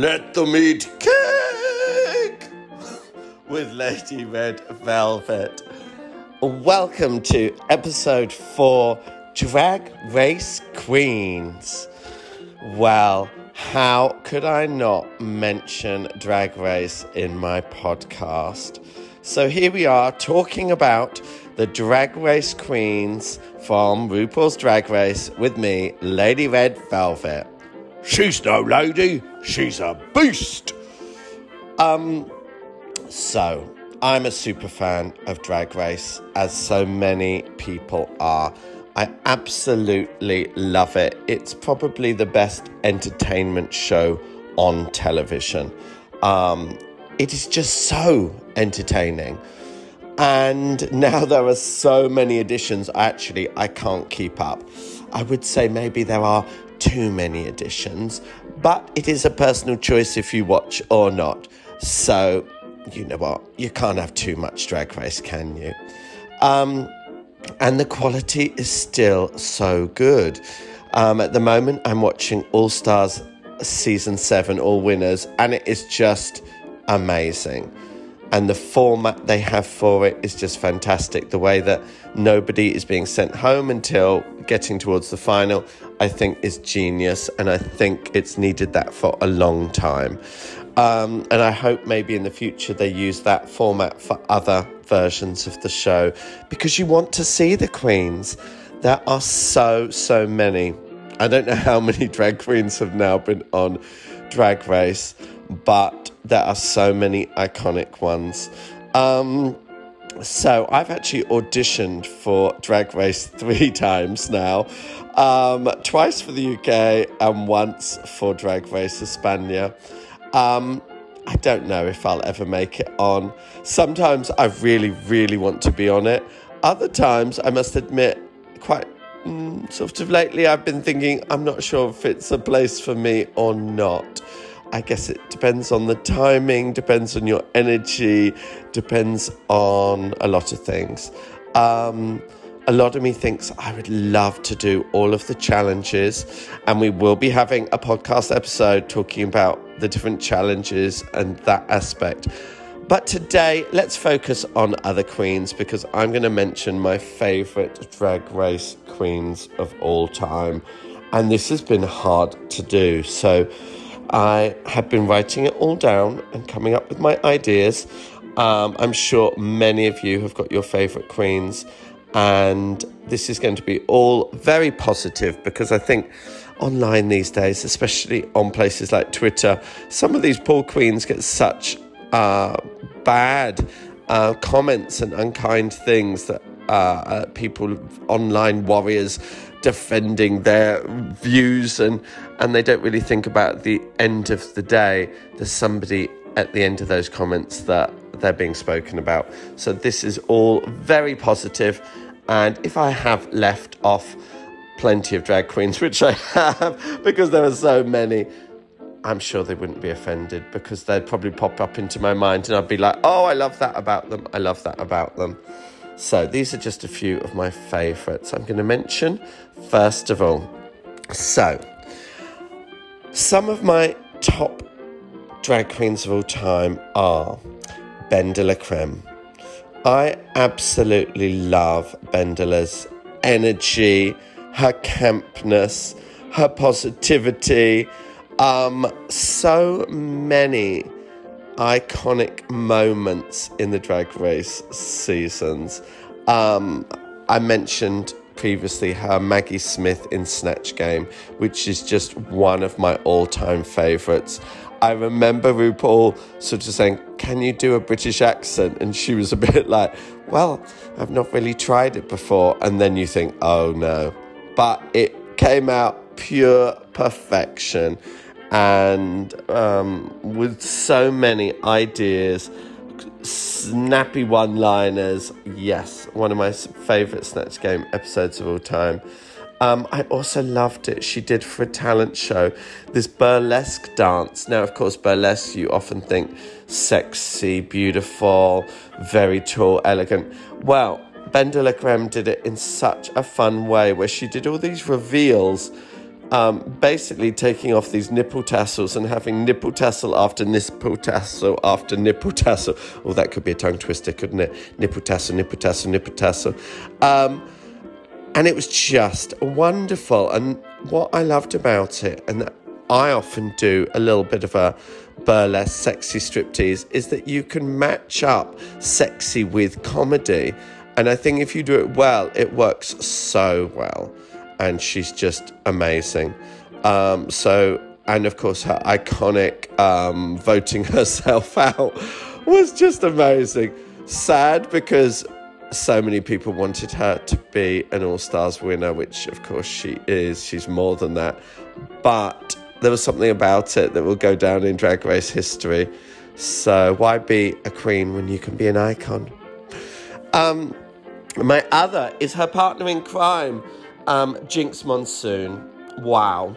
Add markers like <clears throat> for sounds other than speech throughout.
Let them eat cake with Lady Red Velvet. Welcome to episode four Drag Race Queens. Well, how could I not mention Drag Race in my podcast? So here we are talking about the Drag Race Queens from RuPaul's Drag Race with me, Lady Red Velvet. She's no lady, she's a beast. Um, so I'm a super fan of Drag Race, as so many people are. I absolutely love it. It's probably the best entertainment show on television. Um, it is just so entertaining. And now there are so many editions, actually, I can't keep up. I would say maybe there are too many editions, but it is a personal choice if you watch or not. So, you know what? You can't have too much drag race, can you? Um, and the quality is still so good. Um, at the moment, I'm watching All Stars season seven, All Winners, and it is just amazing and the format they have for it is just fantastic. The way that nobody is being sent home until getting towards the final, I think, is genius, and I think it's needed that for a long time. Um, and I hope maybe in the future they use that format for other versions of the show because you want to see the queens. There are so, so many. I don't know how many <laughs> drag queens have now been on Drag Race, but there are so many iconic ones. Um, so I've actually auditioned for Drag Race <laughs> three times now, um, twice for the UK and once for Drag Race España. Um, I don't know if I'll ever make it on. Sometimes I really, really want to be on it. Other times, I must admit, quite mm, sort of lately, I've been thinking I'm not sure if it's a place for me or not. I guess it depends on the timing, depends on your energy, depends on a lot of things. Um, a lot of me thinks I would love to do all of the challenges, and we will be having a podcast episode talking about the different challenges and that aspect. But today, let's focus on other queens because I'm going to mention my favorite drag race queens of all time. And this has been hard to do. So, I have been writing it all down and coming up with my ideas. Um, I'm sure many of you have got your favourite queens, and this is going to be all very positive because I think online these days, especially on places like Twitter, some of these poor queens get such uh, bad uh, comments and unkind things that uh, uh people, online warriors, defending their views and and they don't really think about the end of the day. There's somebody at the end of those comments that they're being spoken about. So this is all very positive. And if i have left off plenty of drag queens <laughs> which i have because there are so many i'm sure they wouldn't be offended because they'd probably pop up into my mind and i'd be like oh i love that about them. I love that about them so these are just a few of my favourites. I'm going to mention first of all. So, some of my top drag queens of all time are BenDeLaCreme. I absolutely love BenDeLa's energy, her campness, her positivity. Um, so many iconic moments in the drag race seasons. Um, I mentioned previously how Maggie Smith in Snatch Game, which is just one of my all time favourites. I remember RuPaul sort of saying, Can you do a British accent? And she was a <laughs> bit like, Well, I've not really tried it before. And then you think, Oh no. But it came out pure perfection and um, with so many ideas, snappy one liners. Yes, one of my favourite Snatch Game episodes of all time. Um, I also loved it. She did for a talent show this burlesque dance. Now, of course, burlesque, you often think sexy, beautiful, very tall, elegant. Well, BenDeLaCreme did it in such a fun way where she did all these reveals um, basically taking off these nipple tassels and having nipple tassel after nipple tassel after nipple tassel. Oh, that could be a tongue twister, couldn't it? Nipple tassel, nipple tassel, nipple tassel. Um, and it was just wonderful. And what I loved about it, and I often do a little bit of a burlesque, sexy striptease, is that you can match up sexy with comedy. And I think if you do it well, it works so well and she's just amazing. Um, so, and of course, her iconic um, voting <laughs> herself out was just amazing. Sad because so many people wanted her to be an All Stars winner, which of course she is. She's more than that. But there was something about it that will go down in Drag Race history. So why be a queen when you can be an icon? Um, my other is her partner in crime. Um, Jinkx Monsoon, wow.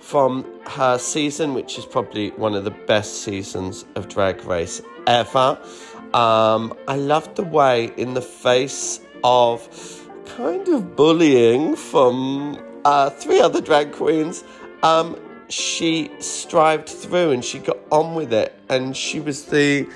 From her season, which is probably one of the best seasons of Drag Race ever. Um, I loved the way, in the face of kind of bullying from uh, three other drag queens, um, she strived through and she got on with it, and she was the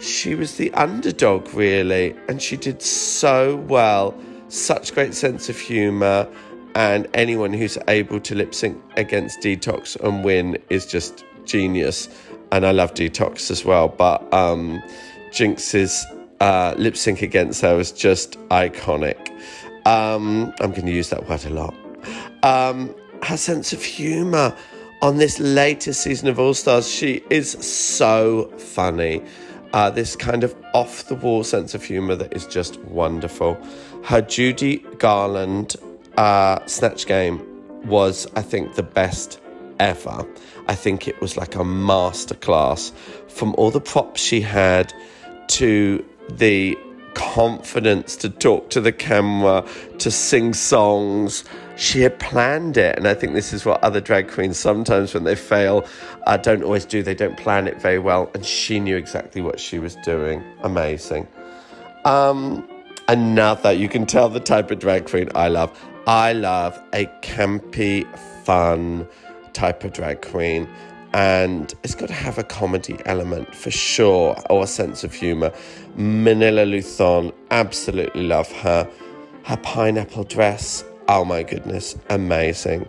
she was the underdog really, and she did so well. Such great sense of humour and anyone who's able to lip sync against Detox and win is just genius. And I love Detox as well, but um, Jinkx's uh, lip sync against her was just iconic. Um, I'm going to use that word a lot. Um, her sense of humour on this latest season of All Stars, she is so funny. Uh, this kind of off the wall sense of humour that is just wonderful. Her Judy Garland uh, Snatch Game was, I think, the best ever. I think it was like a masterclass from all the props she had to the confidence to talk to the camera, to sing songs. She had planned it, and I think this is what other drag queens sometimes, when they fail, uh, don't always do. They don't plan it very well, and she knew exactly what she was doing. Amazing. Um, another, you can tell the type of drag queen I love. I love a campy, fun type of drag queen. And it's got to have a comedy element for sure, or a sense of humor. Manila Luzon, absolutely love her. Her pineapple dress, oh my goodness, amazing.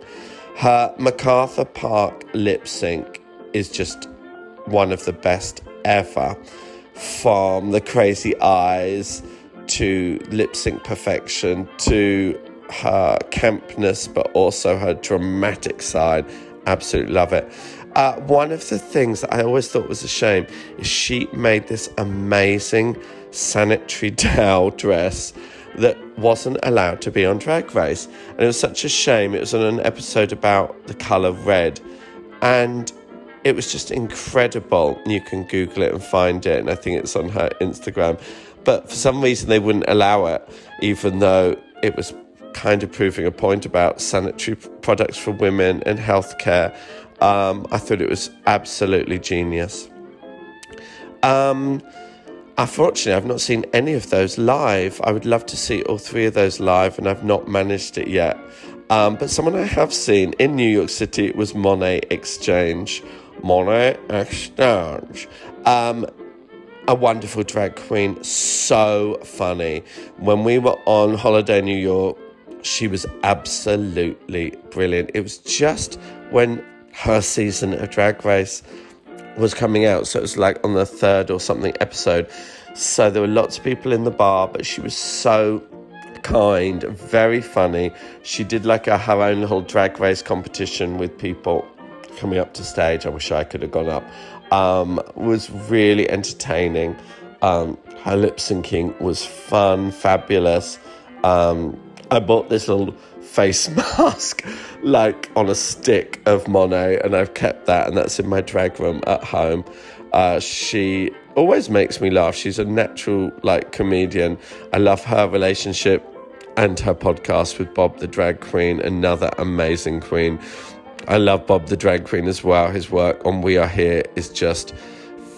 Her MacArthur Park lip sync is just one of the best ever. From the crazy eyes to lip sync perfection to her campness, but also her dramatic side. Absolutely love it. Uh, one of the things that I always thought was a shame is she made this amazing sanitary <laughs> towel dress that wasn't allowed to be on Drag Race. And it was such a shame. It was on an episode about the colour red. And it was just incredible. You can Google it and find it. And I think it's on her Instagram. But for some reason, they wouldn't allow it, even though it was kind of proving a point about sanitary products for women and healthcare. Um, I thought it was absolutely genius. Um, unfortunately, I've not seen any of those live. I would love to see all three of those live, and I've not managed it yet. Um, but someone I have seen in New York City was Monét X Monét X Change. Um, a wonderful drag queen, so funny. When we were on holiday in New York, she was absolutely brilliant. It was just when her season of Drag Race was coming out, so it was like on the third or something episode. So there were lots of people in the bar, but she was so kind, very funny. She did like a, her own little drag race competition with people coming up to stage. I wish I could have gone up. Um, was really entertaining. Um, her lip syncing was fun, fabulous. Um, I bought this little face <laughs> mask like on a stick of Monet, and I've kept that, and that's in my drag room at home. Uh, she always makes me laugh. She's a natural like comedian. I love her relationship and her podcast with Bob the Drag Queen, another amazing queen. I love Bob the Drag Queen as well. His work on We Are Here is just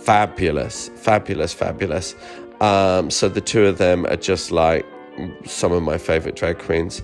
fabulous, fabulous, fabulous. Um, so the two of them are just like some of my favourite drag queens.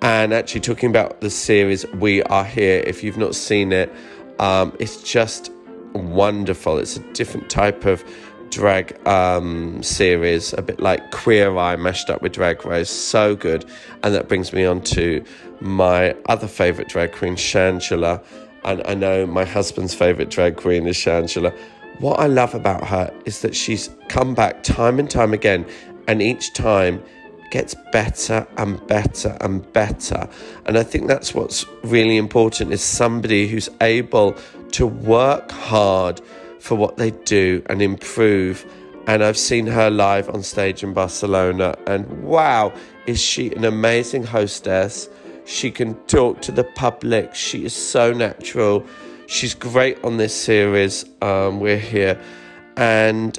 And actually, talking about the series We Are Here, if you've not seen it, um, it's just wonderful. It's a different type of drag um, series, a bit like Queer Eye mashed up with Drag Race. So good. And that brings me on to my other favourite drag queen, Shangela. And I know my husband's favourite drag queen is Shangela. What I love about her is that she's come back time and time again, and each time gets better and better and better. And I think that's what's really important is somebody who's able to work hard for what they do and improve. And I've seen her live on stage in Barcelona, and wow, is she an amazing hostess! She can talk to the public. She is so natural. She's great on this series. Um, we're here. And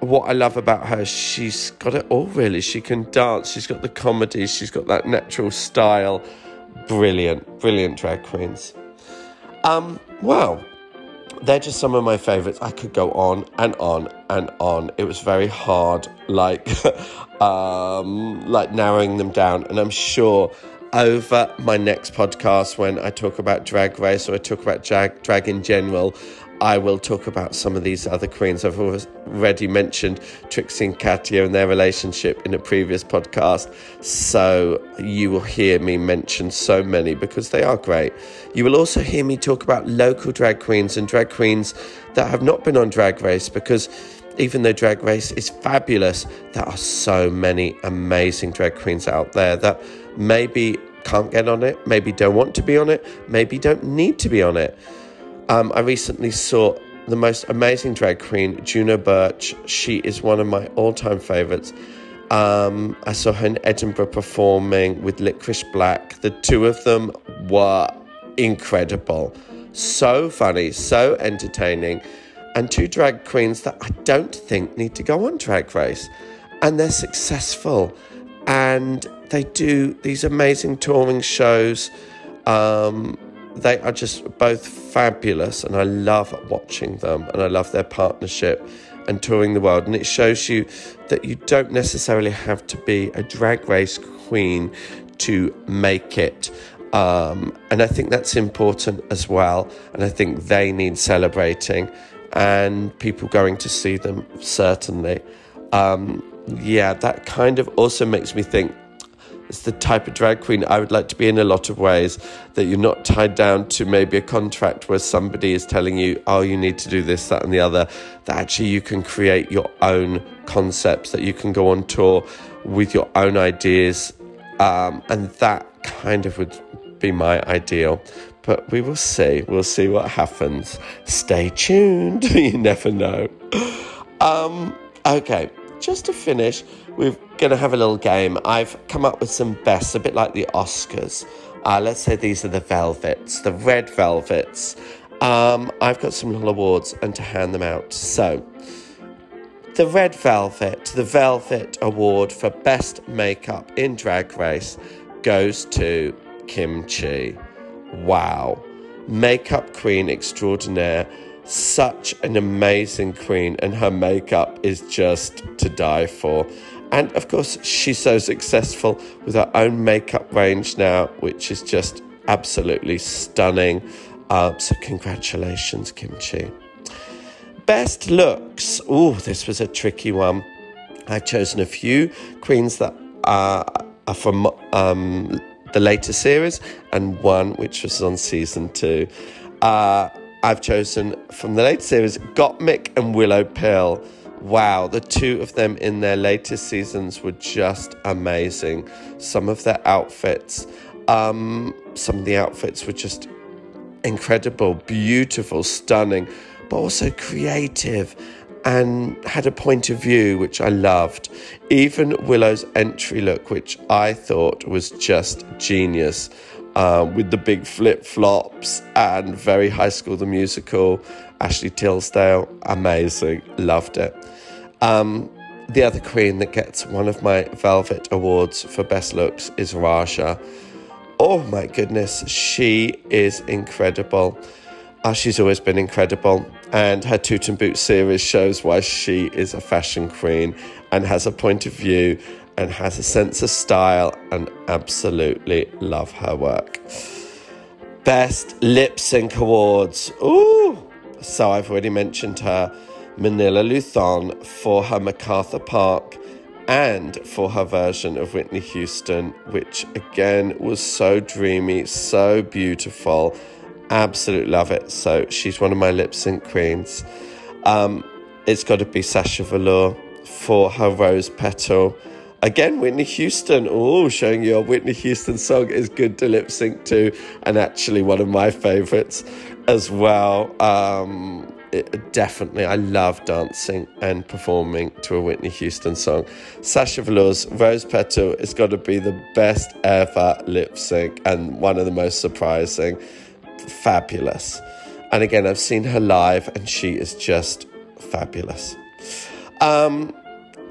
what I love about her, she's got it all really. She can dance, she's got the comedy, she's got that natural style. Brilliant, brilliant drag queens. Um, well, they're just some of my favorites. I could go on and on and on. It was very hard, like, <laughs> um, like narrowing them down. And I'm sure over my next podcast when I talk about drag race or I talk about drag, drag in general, I will talk about some of these other queens. I've already mentioned Trixie and Katya and their relationship in a previous podcast. So you will hear me mention so many because they are great. You will also hear me talk about local drag queens and drag queens that have not been on Drag Race because even though Drag Race is fabulous, there are so many amazing drag queens out there that maybe can't get on it, maybe don't want to be on it, maybe don't need to be on it. Um, I recently saw the most amazing drag queen, Juno Birch. She is one of my all time favorites. Um, I saw her in Edinburgh performing with Licorice Black. The two of them were incredible. So funny, so entertaining. And two drag queens that I don't think need to go on Drag Race. And they're successful. And they do these amazing touring shows. Um, they are just both fabulous, and I love watching them, and I love their partnership and touring the world. And it shows you that you don't necessarily have to be a drag race queen to make it. Um, and I think that's important as well. And I think they need celebrating and people going to see them, certainly. Um, yeah, that kind of also makes me think it's the type of drag queen I would like to be in a lot of ways, that you're not tied down to maybe a contract where somebody is telling you, oh, you need to do this, that, and the other. That actually you can create your own concepts, that you can go on tour with your own ideas. Um, and that kind of would be my ideal. But we will see. We'll see what happens. Stay tuned. <laughs> you never know. Um, okay, just to finish, we're going to have a little game. I've come up with some bests, a bit like the Oscars. Uh, let's say these are the Velvets, the Red Velvets. Um, I've got some little awards and to hand them out. So, the Red Velvet, the Velvet Award for Best Makeup in Drag Race goes to Kim Chi. Wow. Makeup Queen Extraordinaire such an amazing queen, and her makeup is just to die for. And of course, she's so successful with her own makeup range now, which is just absolutely stunning. Uh, so, congratulations, Kim Chi. Best looks. Oh, this was a tricky one. I've chosen a few queens that are, are from um, the later series and one which was on season two. Uh, I've chosen from the latest series Gottmik and Willow Pill. Wow, the two of them in their latest seasons were just amazing. Some of their outfits, um, some of the outfits were just incredible, beautiful, stunning, but also creative and had a point of view which I loved. Even Willow's entry look, which I thought was just genius um, with the big flip flops and very High School the Musical. Ashley Tisdale, amazing, loved it. Um, the other queen that gets one of my Velvet Awards for Best Looks is Raja. Oh my goodness, she is incredible. Uh, she's always been incredible, and her Toot and Boot series shows why she is a fashion queen and has a point of view and has a sense of style and absolutely love her work. Best Lip Sync Awards. Ooh! So I've already mentioned her, Manila Luzon, for her MacArthur Park and for her version of Whitney Houston, which again was so dreamy, so beautiful. Absolutely love it. So she's one of my lip sync queens. Um, it's got to be Sasha Velour for her Rose Petal. Again, Whitney Houston. Oh, showing you a Whitney Houston song is good to lip sync to, and actually one of my favorites as well. Um, it, definitely, I love dancing and performing to a Whitney Houston song. Sasha Velour's Rose Petal has got to be the best ever lip sync and one of the most surprising. Fabulous. And again, I've seen her live, and she is just fabulous. Um,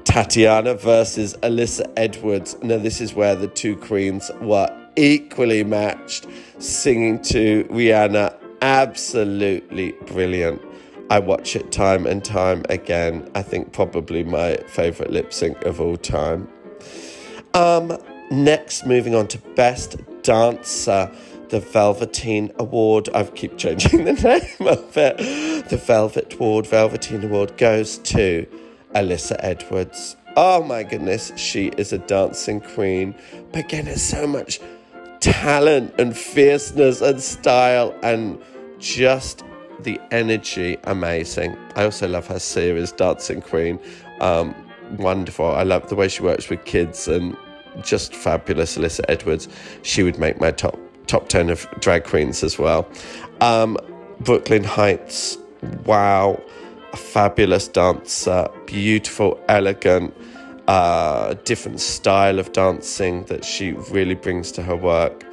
Tatiana versus Alyssa Edwards. Now, this is where the two queens were equally matched, singing to Rihanna. Absolutely brilliant. I watch it time and time again. I think probably my favourite lip sync of all time. Um, next, moving on to Best Dancer, the Velveteen Award. I keep changing <laughs> the name of it. The Velvet Award, Velveteen Award goes to Alyssa Edwards. Oh my goodness, she is a dancing queen. But again, there's so much talent and fierceness and style and just the energy amazing. I also love her series Dancing Queen. Um, wonderful. I love the way she works with kids and just fabulous. Alyssa Edwards. She would make my top top ten of drag queens as well. Um, Brooke Lynn Hytes. Wow, a fabulous dancer, beautiful, elegant. Uh, different style of dancing that she really brings to her work.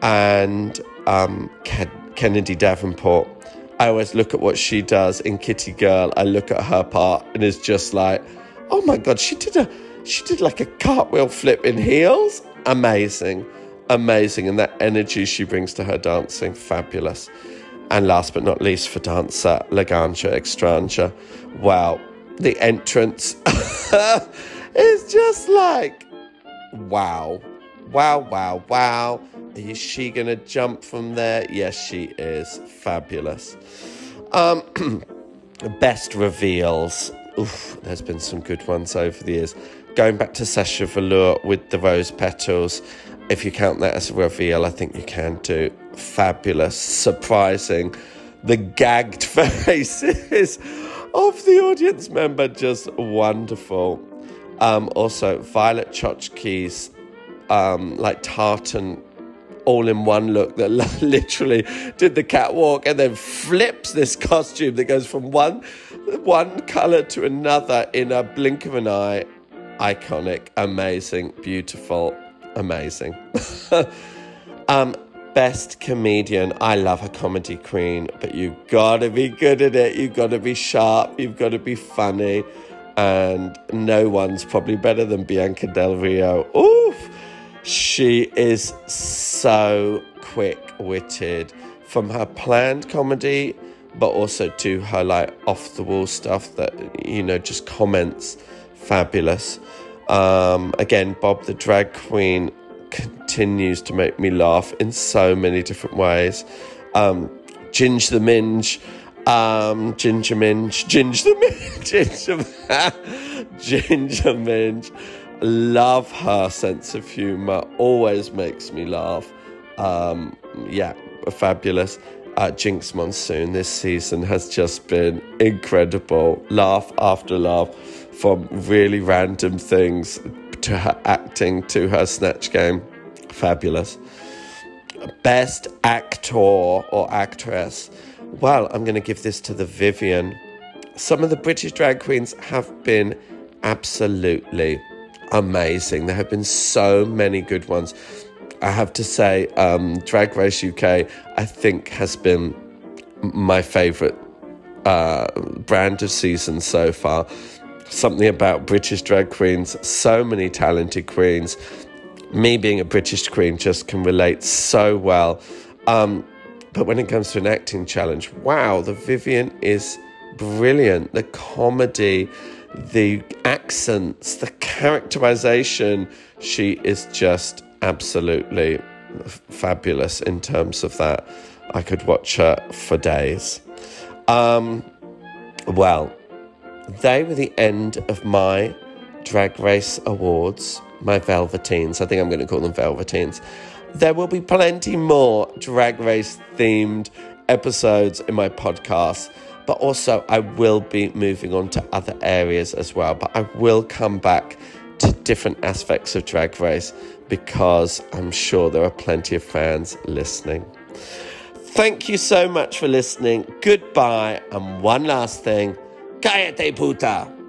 And um, Ken- Kennedy Davenport, I always look at what she does in Kitty Girl. I look at her part and it's just like, oh my god, she did a she did like a cartwheel flip in heels. Amazing, amazing, and that energy she brings to her dancing, fabulous. And last but not least, for dancer Laganja Estranja, wow, the entrance <laughs> is just like, wow, wow, wow, wow. Is she going to jump from there? Yes, she is. Fabulous. Um, <clears throat> best reveals. Oof, there's been some good ones over the years. Going back to Sasha Velour with the rose petals. If you count that as a reveal, I think you can do. Fabulous, surprising. The gagged <laughs> faces of the audience member, just wonderful. Um, also, Violet Chachki's um, like tartan all in one look that <laughs> literally did the catwalk and then flips this costume that goes from one one color to another in a blink of an eye. Iconic, amazing, beautiful, amazing. <laughs> um, best comedian. I love a comedy queen, but you gotta be good at it. You gotta be sharp. You've gotta be funny, and no one's probably better than Bianca Del Rio. Oof she is so quick witted from her planned comedy, but also to her like off the wall stuff that, you know, just comments fabulous. Um, again, Bob the drag queen continues to make me laugh in so many different ways. Um, Ginge the Minge, um, Ginger Minge, Ginge the Minge, <laughs> Ginger, Ginger Minge love her sense of humor, always makes me laugh. Um, yeah, fabulous. Uh, Jinkx Monsoon this season has just been incredible. Laugh after laugh from really random things to her acting to her snatch game. Fabulous. Best actor or actress. Well, I'm going to give this to the Vivienne. Some of the British drag queens have been absolutely amazing. There have been so many good ones. I have to say, um, Drag Race UK, I think, has been my favourite uh, brand of season so far. Something about British drag queens, so many talented queens. Me being a British queen just can relate so well. Um, but when it comes to an acting challenge, wow, the Vivienne is brilliant. The comedy, the accents, the characterization. She is just absolutely fabulous in terms of that. I could watch her for days. Um, well, they were the end of my Drag Race Awards, my Velveteens. I think I'm going to call them Velveteens. There will be plenty more Drag Race themed episodes in my podcast, but also I will be moving on to other areas as well. But I will come back to different aspects of Drag Race because I'm sure there are plenty of fans listening. Thank you so much for listening. Goodbye. And one last thing. Cai-te, puta!